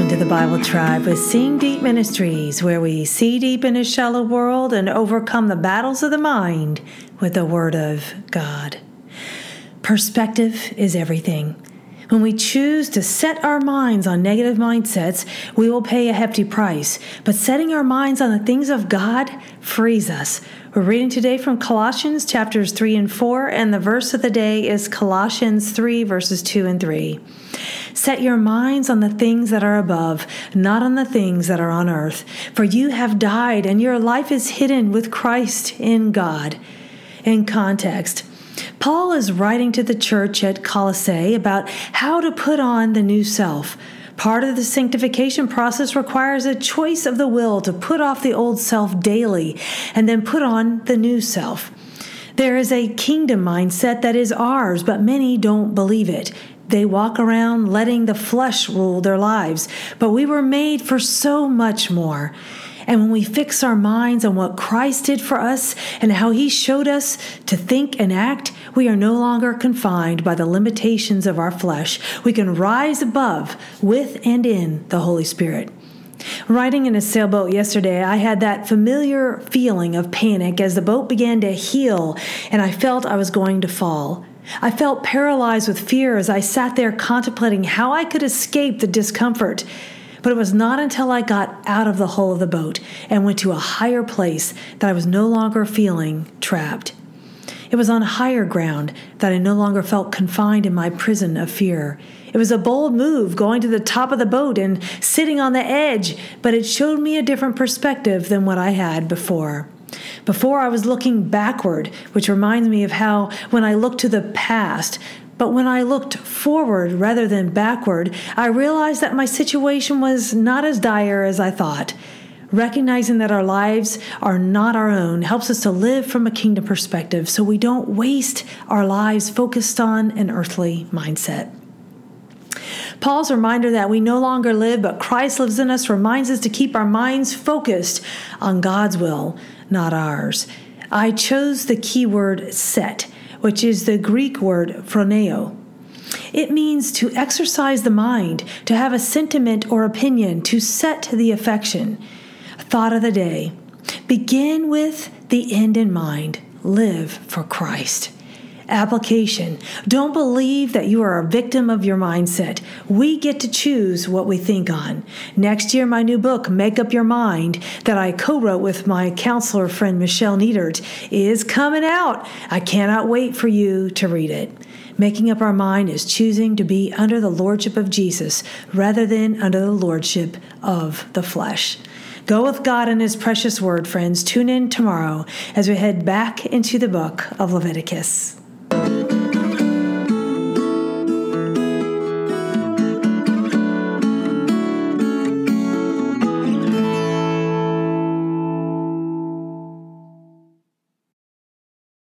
Welcome to the Bible Tribe with Seeing Deep Ministries, where we see deep in a shallow world and overcome the battles of the mind with the Word of God. Perspective is everything. When we choose to set our minds on negative mindsets, we will pay a hefty price. But setting our minds on the things of God frees us. We're reading today from Colossians chapters 3 and 4, and the verse of the day is Colossians 3, verses 2 and 3. Set your minds on the things that are above, not on the things that are on earth. For you have died, and your life is hidden with Christ in God. In context, Paul is writing to the church at Colossae about how to put on the new self. Part of the sanctification process requires a choice of the will to put off the old self daily and then put on the new self. There is a kingdom mindset that is ours, but many don't believe it. They walk around letting the flesh rule their lives, but we were made for so much more. And when we fix our minds on what Christ did for us and how he showed us to think and act, we are no longer confined by the limitations of our flesh. We can rise above with and in the Holy Spirit. Riding in a sailboat yesterday, I had that familiar feeling of panic as the boat began to heel and I felt I was going to fall. I felt paralyzed with fear as I sat there contemplating how I could escape the discomfort. But it was not until I got out of the hull of the boat and went to a higher place that I was no longer feeling trapped. It was on higher ground that I no longer felt confined in my prison of fear. It was a bold move going to the top of the boat and sitting on the edge, but it showed me a different perspective than what I had before. Before I was looking backward, which reminds me of how when I look to the past, but when I looked forward rather than backward, I realized that my situation was not as dire as I thought. Recognizing that our lives are not our own helps us to live from a kingdom perspective so we don't waste our lives focused on an earthly mindset. Paul's reminder that we no longer live, but Christ lives in us reminds us to keep our minds focused on God's will, not ours. I chose the keyword set which is the Greek word phroneo. It means to exercise the mind, to have a sentiment or opinion, to set the affection. Thought of the day. Begin with the end in mind. Live for Christ. Application. Don't believe that you are a victim of your mindset. We get to choose what we think on. Next year, my new book, Make Up Your Mind, that I co wrote with my counselor friend Michelle Nietert, is coming out. I cannot wait for you to read it. Making up our mind is choosing to be under the lordship of Jesus rather than under the lordship of the flesh. Go with God and His precious word, friends. Tune in tomorrow as we head back into the book of Leviticus.